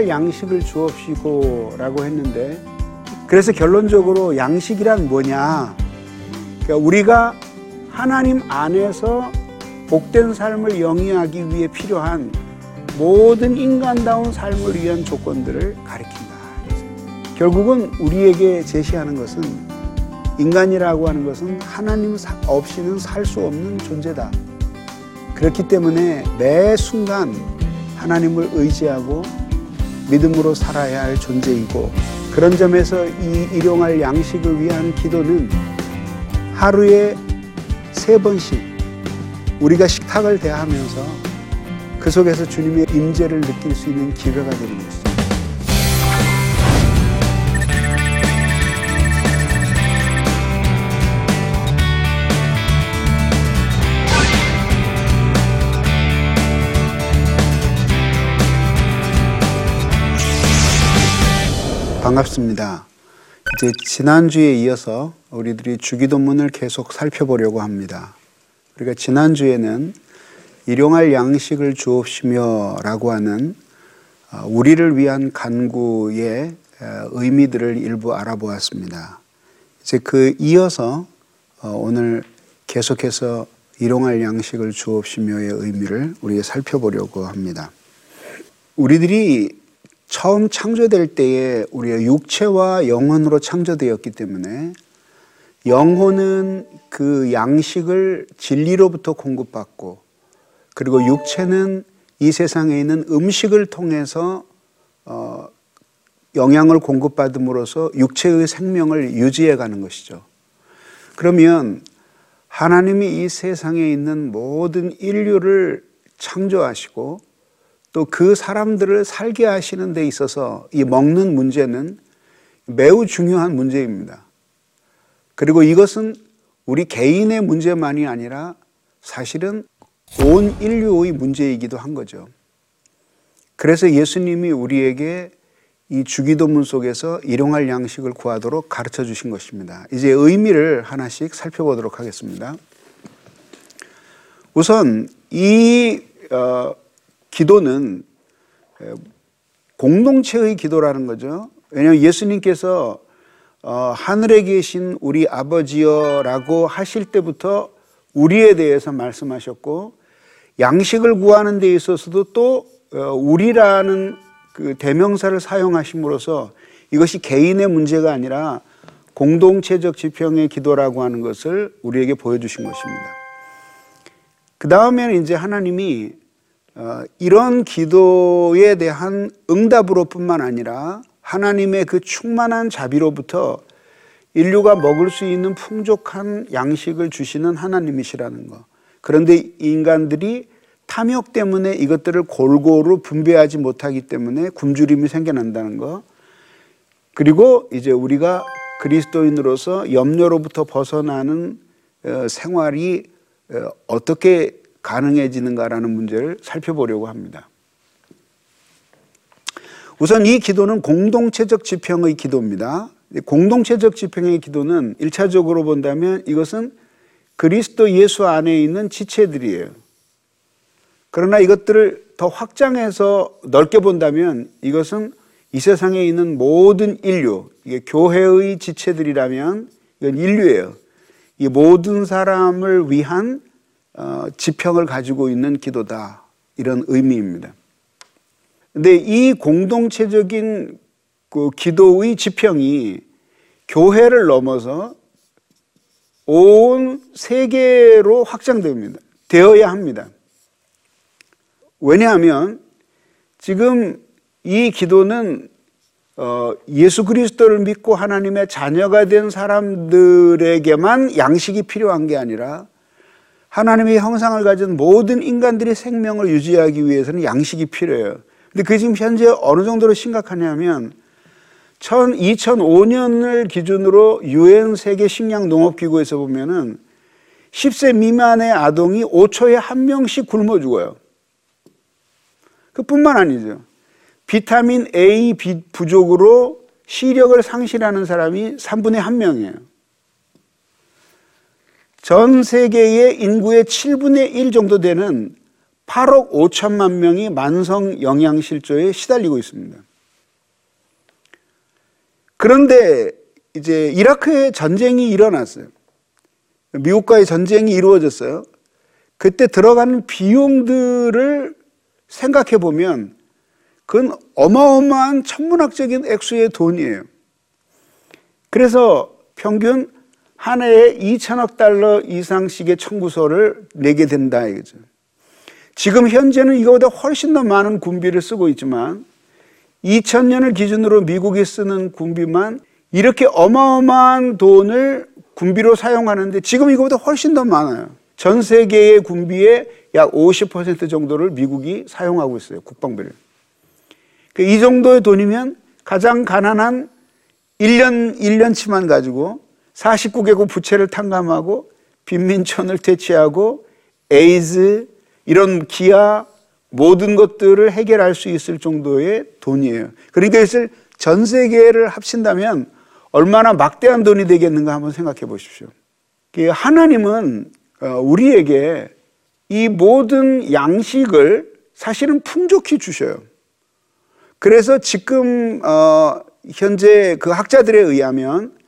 일용할 양식을 주옵시고 라고 했는데 그래서 결론적으로 양식이란 뭐냐? 그러니까 우리가 하나님 안에서 복된 삶을 영위하기 위해 필요한 모든 인간다운 삶을 위한 조건들을 가리킨다. 결국은 우리에게 제시하는 것은 인간이라고 하는 것은 하나님 없이는 살 수 없는 존재다. 그렇기 때문에 매 순간 하나님을 의지하고 믿음으로 살아야 할 존재이고 그런 점에서 이 일용할 양식을 위한 기도는 하루에 세 번씩 우리가 식탁을 대하면서 그 속에서 주님의 임재를 느낄 수 있는 기회가 되는 것이죠. 반갑습니다. 이제 지난주에 이어서 우리들이 주기도문을 계속 살펴보려고 합니다. 우리가 지난주에는 일용할 양식을 주옵시며 라고 하는 어, 우리를 위한 간구의 어, 의미들을 일부 알아보았습니다. 이제 그 이어서 어, 오늘 계속해서 일용할 양식을 주옵시며의 의미를 우리 살펴보려고 합니다. 우리들이 처음 창조될 때에 우리의 육체와 영혼으로 창조되었기 때문에 영혼은 그 양식을 진리로부터 공급받고 그리고 육체는 이 세상에 있는 음식을 통해서 어, 영양을 공급받음으로써 육체의 생명을 유지해 가는 것이죠. 그러면 하나님이 이 세상에 있는 모든 인류를 창조하시고 또 그 사람들을 살게 하시는 데 있어서 이 먹는 문제는 매우 중요한 문제입니다. 그리고 이것은 우리 개인의 문제만이 아니라 사실은 온 인류의 문제이기도 한 거죠. 그래서 예수님이 우리에게 이 주기도문 속에서 일용할 양식을 구하도록 가르쳐 주신 것입니다. 이제 의미를 하나씩 살펴보도록 하겠습니다. 우선 이 어, 기도는 공동체의 기도라는 거죠. 왜냐하면 예수님께서 어, 하늘에 계신 우리 아버지여라고 하실 때부터 우리에 대해서 말씀하셨고 양식을 구하는 데 있어서도 또 어, 우리라는 그 대명사를 사용하심으로써 이것이 개인의 문제가 아니라 공동체적 지평의 기도라고 하는 것을 우리에게 보여주신 것입니다. 그 다음에는 이제 하나님이 어, 이런 기도에 대한 응답으로 뿐만 아니라 하나님의 그 충만한 자비로부터 인류가 먹을 수 있는 풍족한 양식을 주시는 하나님이시라는 거. 그런데 인간들이 탐욕 때문에 이것들을 골고루 분배하지 못하기 때문에 굶주림이 생겨난다는 거. 그리고 이제 우리가 그리스도인으로서 염려로부터 벗어나는 어, 생활이 어, 어떻게 가능해지는가라는 문제를 살펴보려고 합니다. 우선 이 기도는 공동체적 지평의 기도입니다. 공동체적 지평의 기도는 1차적으로 본다면 이것은 그리스도 예수 안에 있는 지체들이에요. 그러나 이것들을 더 확장해서 넓게 본다면 이것은 이 세상에 있는 모든 인류, 이게 교회의 지체들이라면 이건 인류예요. 이 모든 사람을 위한 어, 지평을 가지고 있는 기도다. 이런 의미입니다. 근데 이 공동체적인 그 기도의 지평이 교회를 넘어서 온 세계로 확장됩니다. 되어야 합니다. 왜냐하면 지금 이 기도는 어, 예수 그리스도를 믿고 하나님의 자녀가 된 사람들에게만 양식이 필요한 게 아니라 하나님의 형상을 가진 모든 인간들의 생명을 유지하기 위해서는 양식이 필요해요. 근데 그게 지금 현재 어느 정도로 심각하냐면 2005년을 기준으로 유엔 세계 식량 농업 기구에서 보면은 10세 미만의 아동이 5초에 한 명씩 굶어 죽어요. 그뿐만 아니죠. 비타민 A 부족으로 시력을 상실하는 사람이 3분의 1명이에요. 전 세계의 인구의 7분의 1 정도 되는 8억 5천만 명이 만성 영양실조에 시달리고 있습니다. 그런데 이제 이라크에 전쟁이 일어났어요. 미국과의 전쟁이 이루어졌어요. 그때 들어가는 비용들을 생각해 보면 그건 어마어마한 천문학적인 액수의 돈이에요. 그래서 평균 한 해에 2천억 달러 이상씩의 청구서를 내게 된다 이거죠. 지금 현재는 이거보다 훨씬 더 많은 군비를 쓰고 있지만 2000년을 기준으로 미국이 쓰는 군비만 이렇게 어마어마한 돈을 군비로 사용하는데 지금 이거보다 훨씬 더 많아요. 전 세계의 군비의 약 50% 정도를 미국이 사용하고 있어요. 국방비를. 그이 정도의 돈이면 가장 가난한 1년, 1년치만 가지고 49개국 부채를 탕감하고 빈민촌을 퇴치하고 에이즈, 이런 기아, 모든 것들을 해결할 수 있을 정도의 돈이에요. 그러니까 이것을 전 세계를 합친다면 얼마나 막대한 돈이 되겠는가 한번 생각해 보십시오. 하나님은 어, 우리에게 이 모든 양식을 사실은 풍족히 주셔요. 그래서 지금 어, 현재 그 학자들에 의하면 어,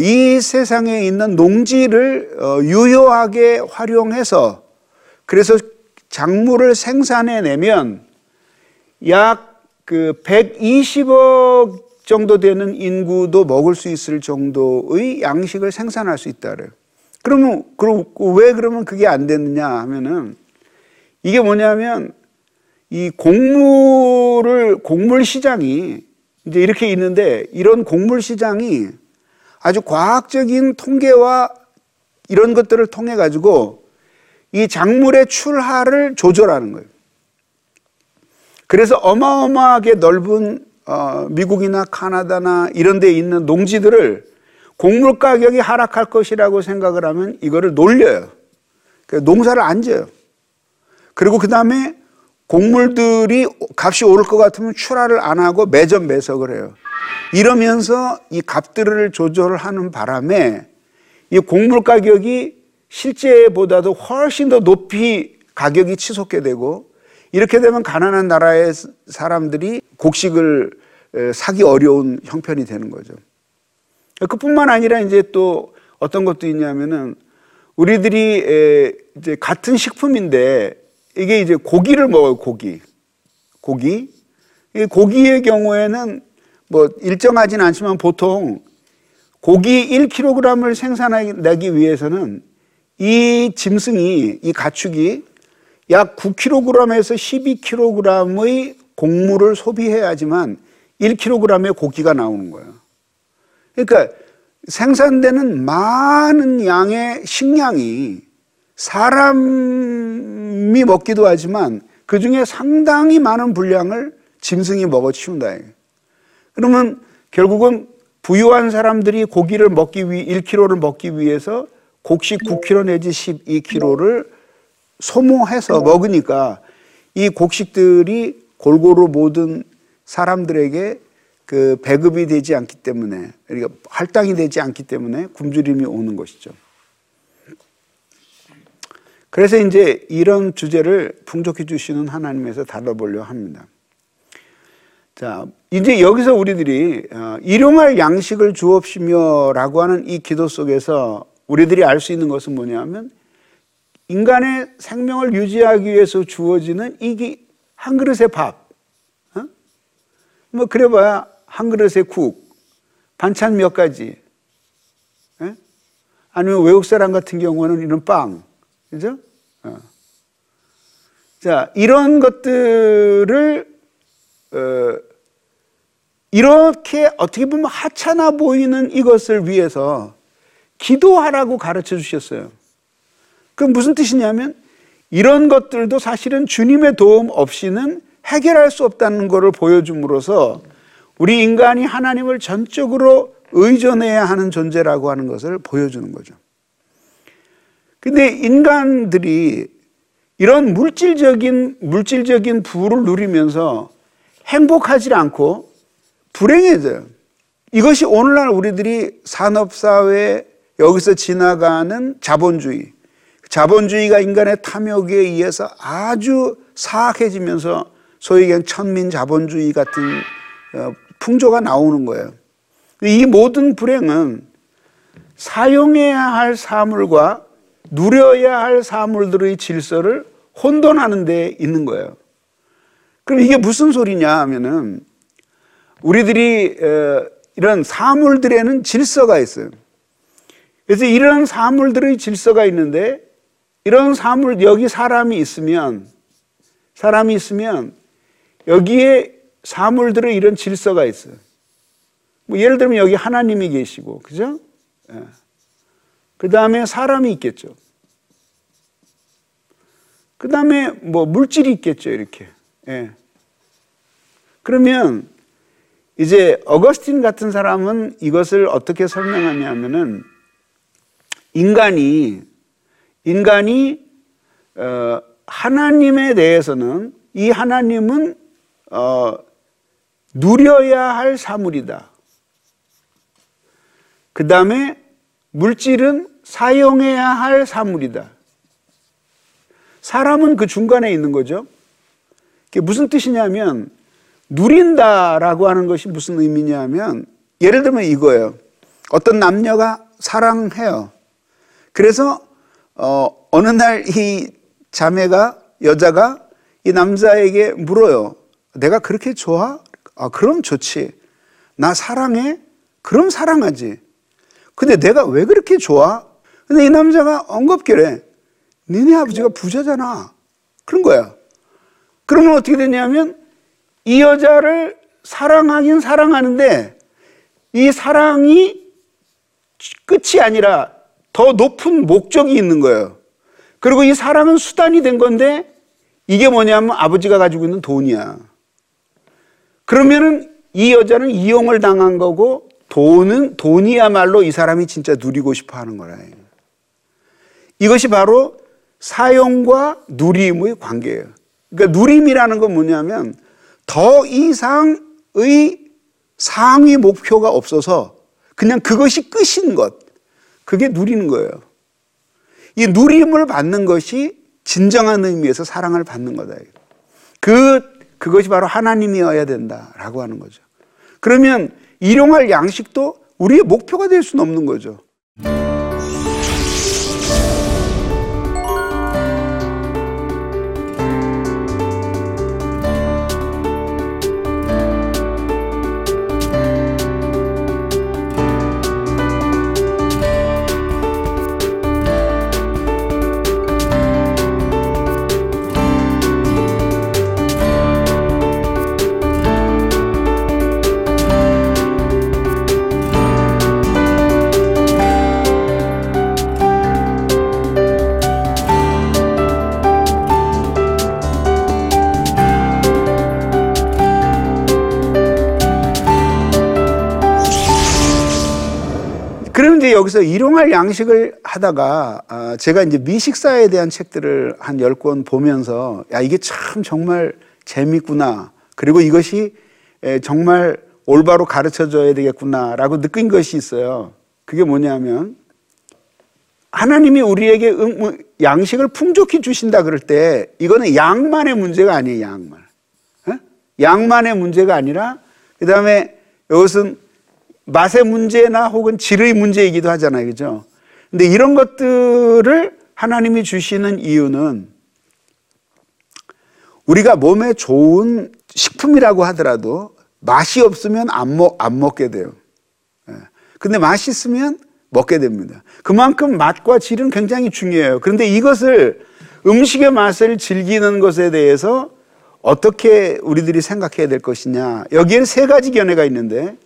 이 세상에 있는 농지를 유효하게 활용해서 그래서 작물을 생산해 내면 약 그 120억 정도 되는 인구도 먹을 수 있을 정도의 양식을 생산할 수 있다 그래요. 그러면 그럼 왜 그러면 그게 안 됐느냐 하면은 이게 뭐냐면 이 곡물을 곡물 시장이 이제 이렇게 있는데 이런 곡물 시장이 아주 과학적인 통계와 이런 것들을 통해 가지고 이 작물의 출하를 조절하는 거예요. 그래서 어마어마하게 넓은 어, 미국이나 카나다나 이런 데 있는 농지들을 곡물 가격이 하락할 것이라고 생각을 하면 이거를 놀려요. 농사를 안 져요. 그리고 그 다음에 곡물들이 값이 오를 것 같으면 출하를 안 하고 매점 매석을 해요. 이러면서 이 값들을 조절하는 바람에 이 곡물 가격이 실제보다도 훨씬 더 높이 가격이 치솟게 되고 이렇게 되면 가난한 나라의 사람들이 곡식을 사기 어려운 형편이 되는 거죠. 그뿐만 아니라 이제 또 어떤 것도 있냐면은 우리들이 이제 같은 식품인데 이게 이제 고기를 먹어요, 고기. 고기. 고기의 경우에는 뭐 일정하진 않지만 보통 고기 1kg을 생산하기 위해서는 이 짐승이, 이 가축이 약 9kg에서 12kg의 곡물을 소비해야지만 1kg의 고기가 나오는 거예요. 그러니까 생산되는 많은 양의 식량이 사람이 먹기도 하지만 그 중에 상당히 많은 분량을 짐승이 먹어 치운다. 그러면 결국은 부유한 사람들이 고기를 먹기 위해 1kg를 먹기 위해서 곡식 9kg 내지 12kg를 소모해서 먹으니까 이 곡식들이 골고루 모든 사람들에게 그 배급이 되지 않기 때문에 그러니까 할당이 되지 않기 때문에 굶주림이 오는 것이죠. 그래서 이제 이런 주제를 풍족해 주시는 하나님에서 다뤄보려 합니다. 자, 이제 여기서 우리들이 어, 일용할 양식을 주옵시며 라고 하는 이 기도 속에서 우리들이 알 수 있는 것은 뭐냐면 인간의 생명을 유지하기 위해서 주어지는 이게 한 그릇의 밥. 어? 뭐 그래봐야 한 그릇의 국, 반찬 몇 가지. 에? 아니면 외국 사람 같은 경우는 이런 빵, 그죠? 어. 자 이런 것들을 어, 이렇게 어떻게 보면 하찮아 보이는 이것을 위해서 기도하라고 가르쳐 주셨어요. 그 무슨 뜻이냐면 이런 것들도 사실은 주님의 도움 없이는 해결할 수 없다는 것을 보여줌으로써 우리 인간이 하나님을 전적으로 의존해야 하는 존재라고 하는 것을 보여주는 거죠. 근데 인간들이 이런 물질적인, 물질적인 부를 누리면서 행복하지 않고 불행해져요. 이것이 오늘날 우리들이 산업사회, 여기서 지나가는 자본주의, 자본주의가 인간의 탐욕에 의해서 아주 사악해지면서 소위 얘기한 천민 자본주의 같은 어, 풍조가 나오는 거예요. 이 모든 불행은 사용해야 할 사물과 누려야 할 사물들의 질서를 혼돈하는 데 있는 거예요. 그럼 이게 무슨 소리냐 하면은 우리들이 이런 사물들에는 질서가 있어요. 그래서 이런 사물들의 질서가 있는데 이런 사물 여기 사람이 있으면 사람이 있으면 여기에 사물들의 이런 질서가 있어요. 뭐 예를 들면 여기 하나님이 계시고 그죠? 예. 그 다음에 사람이 있겠죠. 그 다음에 뭐 물질이 있겠죠 이렇게. 예. 그러면 이제 어거스틴 같은 사람은 이것을 어떻게 설명하냐면은 인간이 인간이 어 하나님에 대해서는 이 하나님은 어 누려야 할 사물이다. 그 다음에 물질은 사용해야 할 사물이다. 사람은 그 중간에 있는 거죠. 그게 무슨 뜻이냐면 누린다라고 하는 것이 무슨 의미냐면 예를 들면 이거예요. 어떤 남녀가 사랑해요. 그래서 어, 어느 날 이 자매가 여자가 이 남자에게 물어요. 내가 그렇게 좋아? 아, 그럼 좋지. 나 사랑해? 그럼 사랑하지. 근데 내가 왜 그렇게 좋아? 근데 이 남자가 엉겁게래. 니네 아버지가 부자잖아. 그런 거야. 그러면 어떻게 되냐면 이 여자를 사랑하긴 사랑하는데 이 사랑이 끝이 아니라 더 높은 목적이 있는 거예요. 그리고 이 사랑은 수단이 된 건데 이게 뭐냐면 아버지가 가지고 있는 돈이야. 그러면은 이 여자는 이용을 당한 거고 돈은 돈이야말로 이 사람이 진짜 누리고 싶어 하는 거라. 이것이 바로 사용과 누림의 관계예요. 그러니까 누림이라는 건 뭐냐면 더 이상의 상위 목표가 없어서 그냥 그것이 끝인 것. 그게 누리는 거예요. 이 누림을 받는 것이 진정한 의미에서 사랑을 받는 거다. 그, 그것이 바로 하나님이어야 된다라고 하는 거죠. 그러면 일용할 양식도 우리의 목표가 될 수는 없는 거죠. 여기서 일용할 양식을 하다가 아, 제가 이제 미식사에 대한 책들을 한 10권 보면서 야, 이게 참 정말 재밌구나. 그리고 이것이 정말 올바로 가르쳐 줘야 되겠구나라고 느낀 것이 있어요. 그게 뭐냐면 하나님이 우리에게 양식을 풍족히 주신다 그럴 때 이거는 양만의 문제가 아니에요, 양만. 양만의 문제가 아니라 그다음에 이것은 맛의 문제나 혹은 질의 문제이기도 하잖아요. 그죠? 근데 이런 것들을 하나님이 주시는 이유는 우리가 몸에 좋은 식품이라고 하더라도 맛이 없으면 안, 먹, 안 먹게 돼요. 예. 근데 맛있으면 먹게 됩니다. 그만큼 맛과 질은 굉장히 중요해요. 그런데 이것을 음식의 맛을 즐기는 것에 대해서 어떻게 우리들이 생각해야 될 것이냐. 여기에는 세 가지 견해가 있는데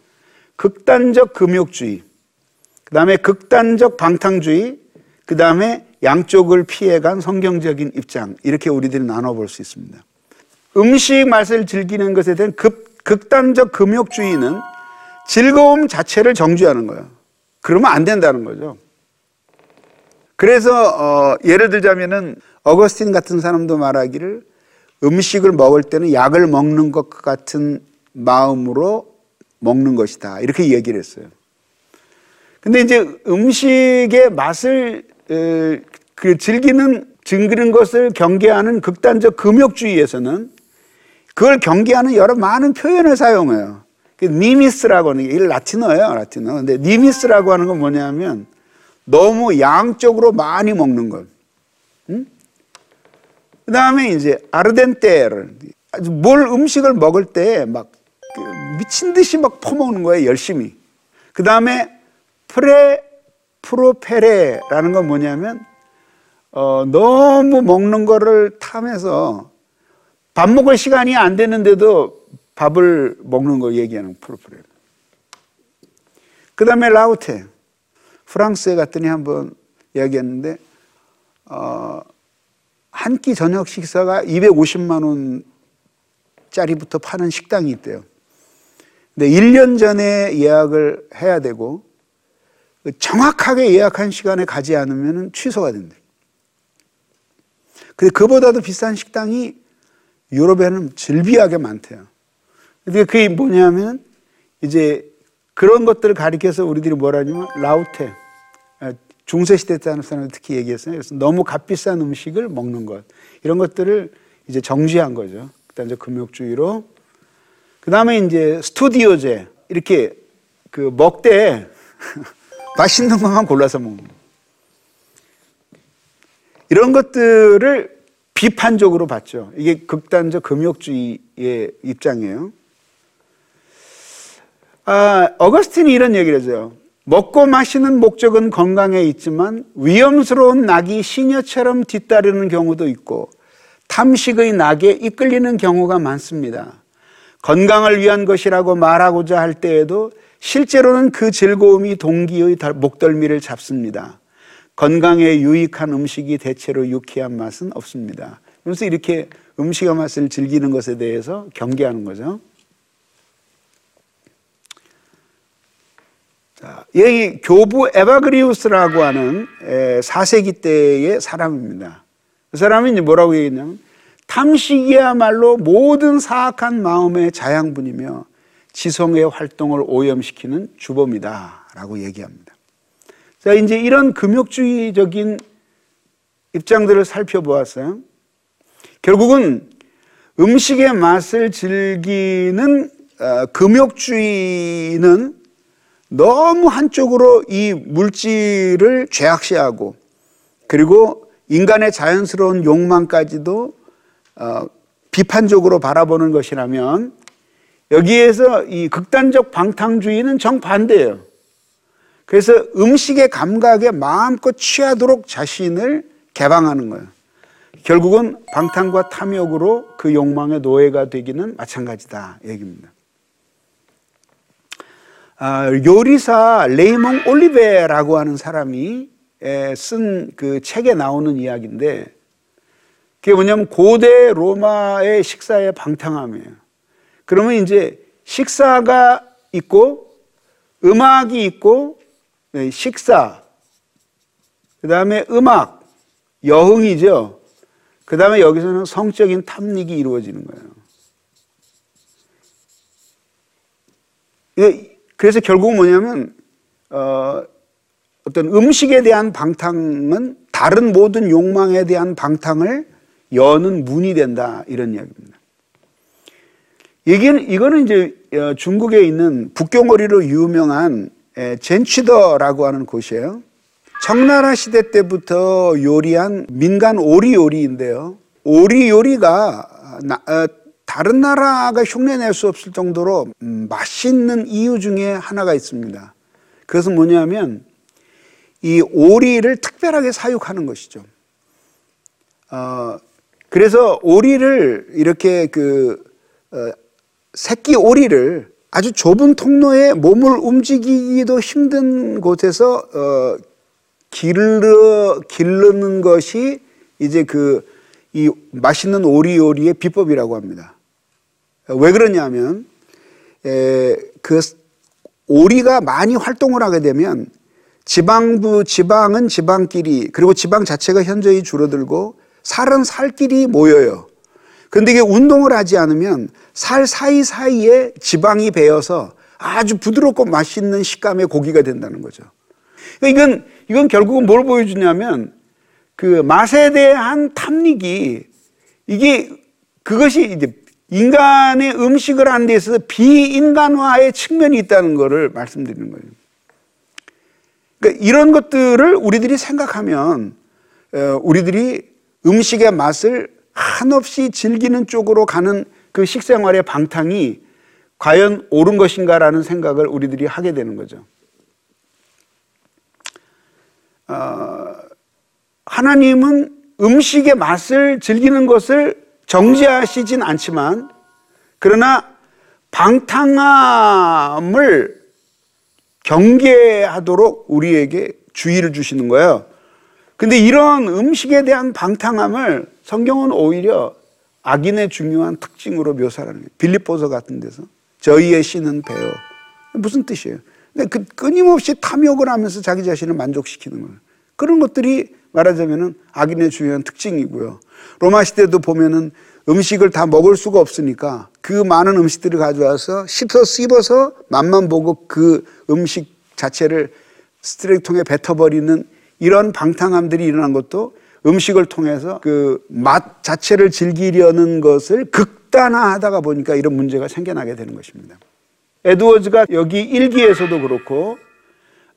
극단적 금욕주의, 그 다음에 극단적 방탕주의, 그 다음에 양쪽을 피해간 성경적인 입장 이렇게 우리들이 나눠볼 수 있습니다. 음식 맛을 즐기는 것에 대한 극, 극단적 금욕주의는 즐거움 자체를 정죄하는 거예요. 그러면 안 된다는 거죠. 그래서 어, 예를 들자면은 어거스틴 같은 사람도 말하기를 음식을 먹을 때는 약을 먹는 것 같은 마음으로 먹는 것이다. 이렇게 얘기를 했어요. 근데 이제 음식의 맛을 그 즐기는 즐기는 것을 경계하는 극단적 금욕주의에서는 그걸 경계하는 여러 많은 표현을 사용해요. 그 니미스라고 하는 게 라틴어예요, 라틴어. 근데 니미스라고 하는 건 뭐냐면 너무 양적으로 많이 먹는 것. 응? 그 다음에 이제 아르덴테를 뭘 음식을 먹을 때막 그 미친 듯이 막 퍼먹는 거예요, 열심히. 그 다음에 프레 프로페레라는 건 뭐냐면 어, 너무 먹는 거를 탐해서 밥 먹을 시간이 안 되는데도 밥을 먹는 걸 얘기하는 프로페레. 그 다음에 라우테. 프랑스에 갔더니 한번 이야기했는데 어, 한 끼 저녁 식사가 250만 원짜리부터 파는 식당이 있대요. 근데 1년 전에 예약을 해야 되고 정확하게 예약한 시간에 가지 않으면 취소가 된대. 근데 그보다도 비싼 식당이 유럽에는 즐비하게 많대요. 근데 그게 뭐냐면 이제 그런 것들을 가리켜서 우리들이 뭐라냐면 라우테. 중세시대 때 하는 사람들 특히 얘기했어요. 그래서 너무 값비싼 음식을 먹는 것. 이런 것들을 이제 정지한 거죠. 그다음 이제 금욕주의로. 그 다음에 이제 스튜디오제. 이렇게 그 먹되 맛있는 것만 골라서 먹는. 이런 것들을 비판적으로 봤죠. 이게 극단적 금욕주의의 입장이에요. 아, 어거스틴이 이런 얘기를 하죠. 먹고 마시는 목적은 건강에 있지만 위험스러운 낙이 시녀처럼 뒤따르는 경우도 있고 탐식의 낙에 이끌리는 경우가 많습니다. 건강을 위한 것이라고 말하고자 할 때에도 실제로는 그 즐거움이 동기의 목덜미를 잡습니다. 건강에 유익한 음식이 대체로 유쾌한 맛은 없습니다. 그래서 이렇게 음식의 맛을 즐기는 것에 대해서 경계하는 거죠. 자, 여기 교부 에바그리우스라고 하는 4세기 때의 사람입니다. 그 사람이 뭐라고 얘기했냐면 탐식이야말로 모든 사악한 마음의 자양분이며 지성의 활동을 오염시키는 주범이다 라고 얘기합니다. 자, 이제 이런 금욕주의적인 입장들을 살펴보았어요. 결국은 음식의 맛을 즐기는 어, 금욕주의는 너무 한쪽으로 이 물질을 죄악시하고 그리고 인간의 자연스러운 욕망까지도 어, 비판적으로 바라보는 것이라면 여기에서 이 극단적 방탕주의는 정반대예요. 그래서 음식의 감각에 마음껏 취하도록 자신을 개방하는 거예요. 결국은 방탕과 탐욕으로 그 욕망의 노예가 되기는 마찬가지다 얘기입니다. 아, 요리사 레이몽 올리베라고 하는 사람이 쓴 그 책에 나오는 이야기인데 그게 뭐냐면 고대 로마의 식사의 방탕함이에요. 그러면 이제 식사가 있고 음악이 있고 네, 식사 그 다음에 음악 여흥이죠. 그 다음에 여기서는 성적인 탐닉이 이루어지는 거예요. 그래서 결국 뭐냐면 어, 어떤 음식에 대한 방탕은 다른 모든 욕망에 대한 방탕을 여는 문이 된다 이런 이야기입니다. 이게 이거는 이제 어, 중국에 있는 북경오리로 유명한 젠취더라고 하는 곳이에요. 청나라 시대 때부터 요리한 민간 오리 요리인데요. 오리 요리가 어, 다른 나라가 흉내낼 수 없을 정도로 음, 맛있는 이유 중에 하나가 있습니다. 그것은 뭐냐면 이 오리를 특별하게 사육하는 것이죠. 어, 그래서 오리를 이렇게 그 어, 새끼 오리를 아주 좁은 통로에 몸을 움직이기도 힘든 곳에서 어, 길러 길르는 것이 이제 그 이 맛있는 오리 요리의 비법이라고 합니다. 왜 그러냐면 에, 그 오리가 많이 활동을 하게 되면 지방부 지방은 지방끼리 그리고 지방 자체가 현저히 줄어들고 살은 살끼리 모여요. 근데 이게 운동을 하지 않으면 살 사이사이에 지방이 배어서 아주 부드럽고 맛있는 식감의 고기가 된다는 거죠. 그러니까 이건, 이건 결국은 뭘 보여주냐면 그 맛에 대한 탐닉이 이게 그것이 이제 인간의 음식을 하는 데 있어서 비인간화의 측면이 있다는 것을 말씀드리는 거예요. 그러니까 이런 것들을 우리들이 생각하면 어, 우리들이 음식의 맛을 한없이 즐기는 쪽으로 가는 그 식생활의 방탕이 과연 옳은 것인가라는 생각을 우리들이 하게 되는 거죠. 어, 하나님은 음식의 맛을 즐기는 것을 정지하시진 않지만 그러나 방탕함을 경계하도록 우리에게 주의를 주시는 거예요. 근데 이런 음식에 대한 방탕함을 성경은 오히려 악인의 중요한 특징으로 묘사하는 거예요. 빌립보서 같은 데서 저희의 신은 배요. 무슨 뜻이에요? 그 끊임없이 탐욕을 하면서 자기 자신을 만족시키는 거예요. 그런 것들이 말하자면은 악인의 중요한 특징이고요. 로마 시대도 보면은 음식을 다 먹을 수가 없으니까 그 많은 음식들을 가져와서 씹어 씹어서 맛만 보고 그 음식 자체를 스트레이통에 뱉어버리는 이런 방탕함들이 일어난 것도 음식을 통해서 그 맛 자체를 즐기려는 것을 극단화하다가 보니까 이런 문제가 생겨나게 되는 것입니다. 에드워즈가 여기 일기에서도 그렇고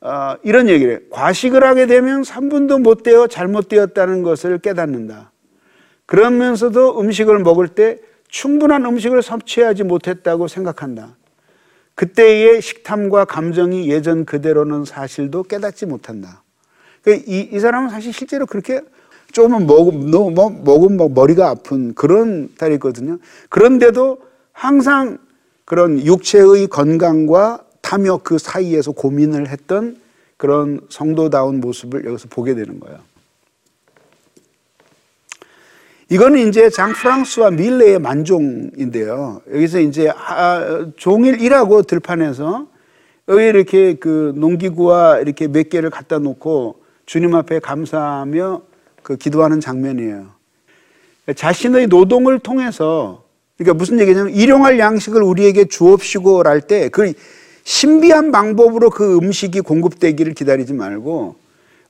어, 이런 얘기를 해요. 과식을 하게 되면 3분도 못 되어 잘못되었다는 것을 깨닫는다. 그러면서도 음식을 먹을 때 충분한 음식을 섭취하지 못했다고 생각한다. 그때의 식탐과 감정이 예전 그대로는 사실도 깨닫지 못한다. 그 이, 이 사람은 사실 실제로 그렇게 조금만 먹으면, 너무 먹으면 머리가 아픈 그런 딸이거든요. 그런데도 항상 그런 육체의 건강과 탐욕 그 사이에서 고민을 했던 그런 성도다운 모습을 여기서 보게 되는 거예요. 이거는 이제 장 프랑스와 밀레의 만종인데요. 여기서 이제 종일 일하고 들판에서 여기 이렇게 그 농기구와 이렇게 몇 개를 갖다 놓고 주님 앞에 감사하며 그 기도하는 장면이에요. 자신의 노동을 통해서 그러니까 무슨 얘기냐면 일용할 양식을 우리에게 주옵시고 할 때 그 신비한 방법으로 그 음식이 공급되기를 기다리지 말고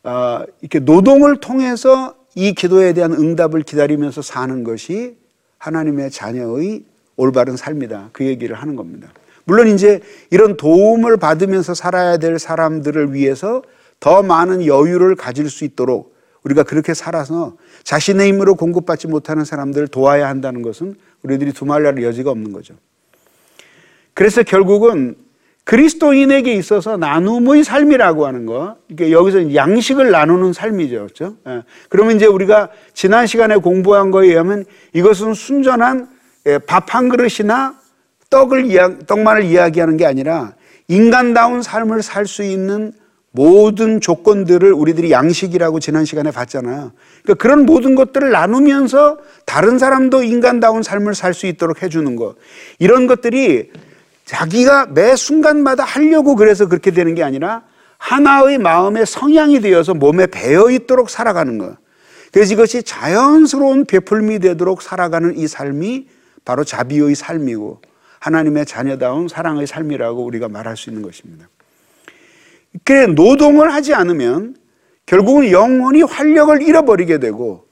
어, 이렇게 노동을 통해서 이 기도에 대한 응답을 기다리면서 사는 것이 하나님의 자녀의 올바른 삶이다. 그 얘기를 하는 겁니다. 물론 이제 이런 도움을 받으면서 살아야 될 사람들을 위해서 더 많은 여유를 가질 수 있도록 우리가 그렇게 살아서 자신의 힘으로 공급받지 못하는 사람들을 도와야 한다는 것은 우리들이 두말할 여지가 없는 거죠. 그래서 결국은 그리스도인에게 있어서 나눔의 삶이라고 하는 거, 이게 여기서 양식을 나누는 삶이죠. 그렇죠? 예. 그러면 이제 우리가 지난 시간에 공부한 거에 의하면 이것은 순전한 예, 밥한 그릇이나 떡을 이야, 떡만을 이야기하는 게 아니라 인간다운 삶을 살 수 있는 모든 조건들을 우리들이 양식이라고 지난 시간에 봤잖아요. 그러니까 그런 모든 것들을 나누면서 다른 사람도 인간다운 삶을 살 수 있도록 해주는 것. 이런 것들이 자기가 매 순간마다 하려고 그래서 그렇게 되는 게 아니라 하나의 마음의 성향이 되어서 몸에 배어 있도록 살아가는 것. 그래서 이것이 자연스러운 베풀미 되도록 살아가는 이 삶이 바로 자비의 삶이고 하나님의 자녀다운 사랑의 삶이라고 우리가 말할 수 있는 것입니다. 그래 노동을 하지 않으면 결국은 영혼이 활력을 잃어버리게 되고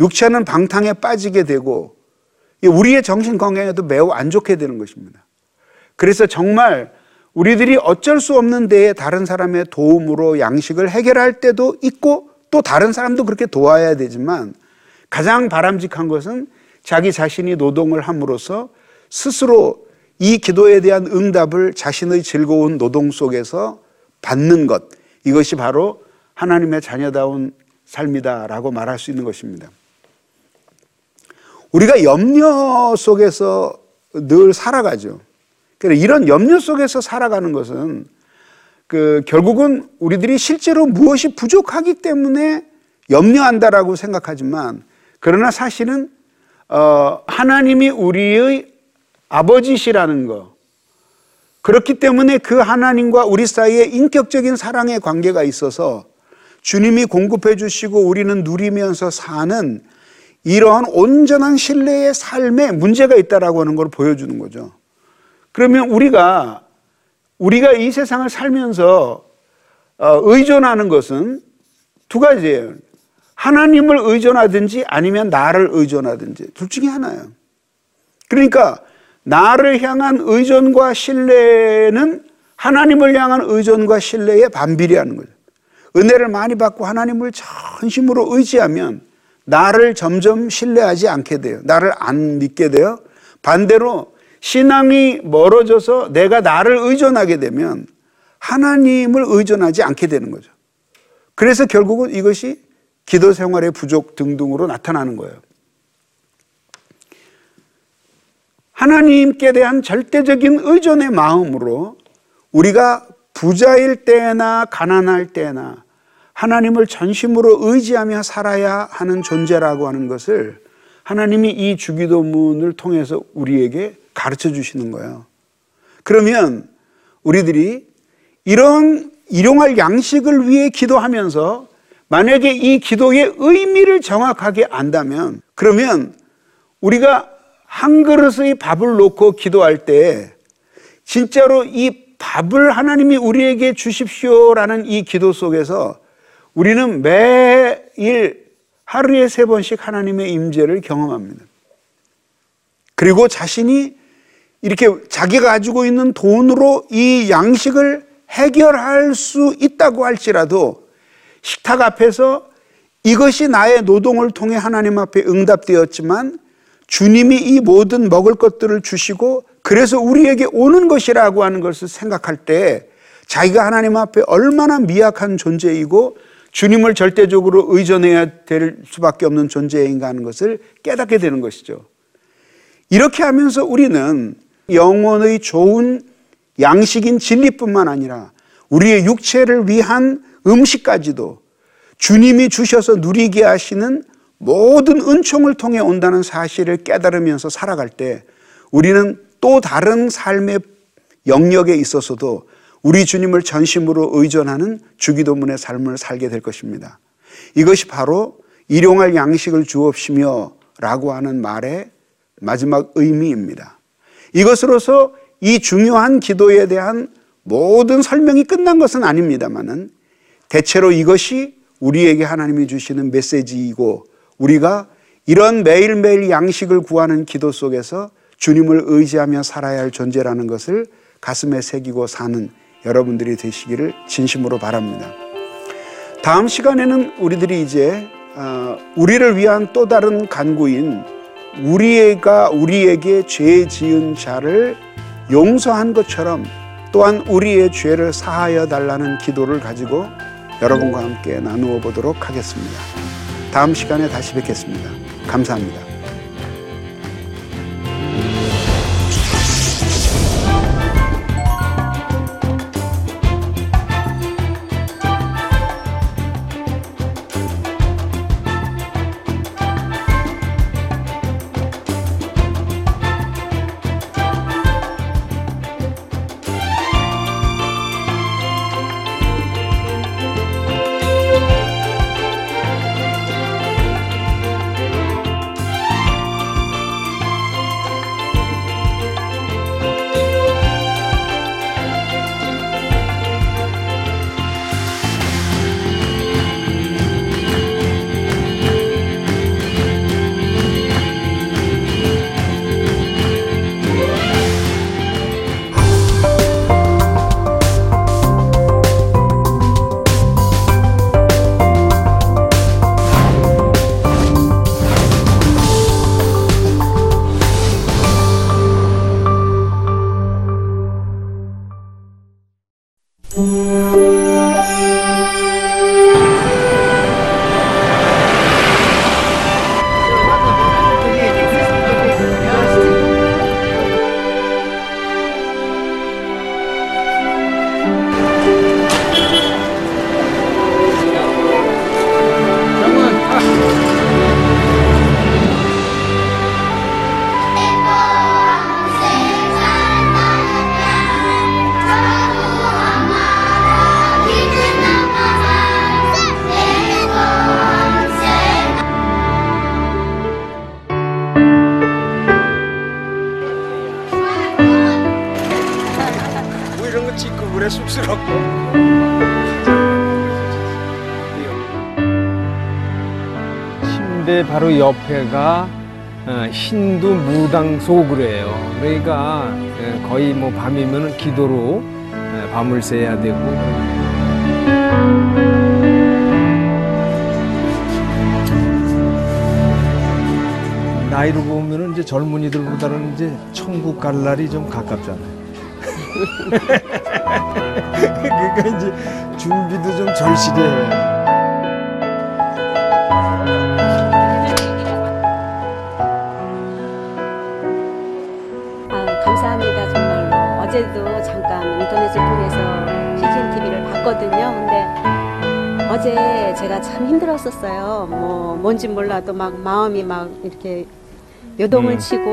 육체는 방탕에 빠지게 되고 우리의 정신 건강에도 매우 안 좋게 되는 것입니다. 그래서 정말 우리들이 어쩔 수 없는 데에 다른 사람의 도움으로 양식을 해결할 때도 있고 또 다른 사람도 그렇게 도와야 되지만 가장 바람직한 것은 자기 자신이 노동을 함으로써 스스로 이 기도에 대한 응답을 자신의 즐거운 노동 속에서 받는 것. 이것이 바로 하나님의 자녀다운 삶이다라고 말할 수 있는 것입니다. 우리가 염려 속에서 늘 살아가죠. 그래 이런 염려 속에서 살아가는 것은 그 결국은 우리들이 실제로 무엇이 부족하기 때문에 염려한다라고 생각하지만 그러나 사실은 어 하나님이 우리의 아버지시라는 거 그렇기 때문에 그 하나님과 우리 사이에 인격적인 사랑의 관계가 있어서 주님이 공급해 주시고 우리는 누리면서 사는 이러한 온전한 신뢰의 삶에 문제가 있다라고 하는 걸 보여주는 거죠. 그러면 우리가 우리가 이 세상을 살면서 어, 의존하는 것은 두 가지예요. 하나님을 의존하든지 아니면 나를 의존하든지 둘 중에 하나예요. 그러니까 나를 향한 의존과 신뢰는 하나님을 향한 의존과 신뢰에 반비례하는 거죠. 은혜를 많이 받고 하나님을 전심으로 의지하면 나를 점점 신뢰하지 않게 돼요. 나를 안 믿게 돼요. 반대로 신앙이 멀어져서 내가 나를 의존하게 되면 하나님을 의존하지 않게 되는 거죠. 그래서 결국은 이것이 기도 생활의 부족 등등으로 나타나는 거예요. 하나님께 대한 절대적인 의존의 마음으로 우리가 부자일 때나 가난할 때나 하나님을 전심으로 의지하며 살아야 하는 존재라고 하는 것을 하나님이 이 주기도문을 통해서 우리에게 가르쳐 주시는 거예요. 그러면 우리들이 이런 일용할 양식을 위해 기도하면서 만약에 이 기도의 의미를 정확하게 안다면 그러면 우리가 한 그릇의 밥을 놓고 기도할 때 진짜로 이 밥을 하나님이 우리에게 주십시오라는 이 기도 속에서 우리는 매일 하루에 세 번씩 하나님의 임재를 경험합니다. 그리고 자신이 이렇게 자기가 가지고 있는 돈으로 이 양식을 해결할 수 있다고 할지라도 식탁 앞에서 이것이 나의 노동을 통해 하나님 앞에 응답되었지만 주님이 이 모든 먹을 것들을 주시고 그래서 우리에게 오는 것이라고 하는 것을 생각할 때 자기가 하나님 앞에 얼마나 미약한 존재이고 주님을 절대적으로 의존해야 될 수밖에 없는 존재인가 하는 것을 깨닫게 되는 것이죠. 이렇게 하면서 우리는 영혼의 좋은 양식인 진리뿐만 아니라 우리의 육체를 위한 음식까지도 주님이 주셔서 누리게 하시는 모든 은총을 통해 온다는 사실을 깨달으면서 살아갈 때 우리는 또 다른 삶의 영역에 있어서도 우리 주님을 전심으로 의존하는 주기도문의 삶을 살게 될 것입니다. 이것이 바로 일용할 양식을 주옵시며 라고 하는 말의 마지막 의미입니다. 이것으로서 이 중요한 기도에 대한 모든 설명이 끝난 것은 아닙니다만은 대체로 이것이 우리에게 하나님이 주시는 메시지이고 우리가 이런 매일매일 양식을 구하는 기도 속에서 주님을 의지하며 살아야 할 존재라는 것을 가슴에 새기고 사는 여러분들이 되시기를 진심으로 바랍니다. 다음 시간에는 우리들이 이제 어, 우리를 위한 또 다른 간구인 우리가 우리에게 죄 지은 자를 용서한 것처럼 또한 우리의 죄를 사하여 달라는 기도를 가지고 여러분과 함께 나누어 보도록 하겠습니다. 다음 시간에 다시 뵙겠습니다. 감사합니다. 그래 쑥스럽고 근데 바로 옆에가 어, 힌두 무당 소굴이에요. 그러니까 예, 거의 뭐 밤이면 기도로 예, 밤을 새야 되고. 나이로 보면은 이제 젊은이들보다는 이제 천국 갈 날이 좀 가깝잖아요. 그러니까 이제 준비도 좀 절실해요. 아, 감사합니다 정말로 어제도 잠깐 인터넷을 통해서 CGN TV를 봤거든요. 근데 어제 제가 참 힘들었었어요. 뭐 뭔지 몰라도 막 마음이 막 이렇게 요동을 음. 치고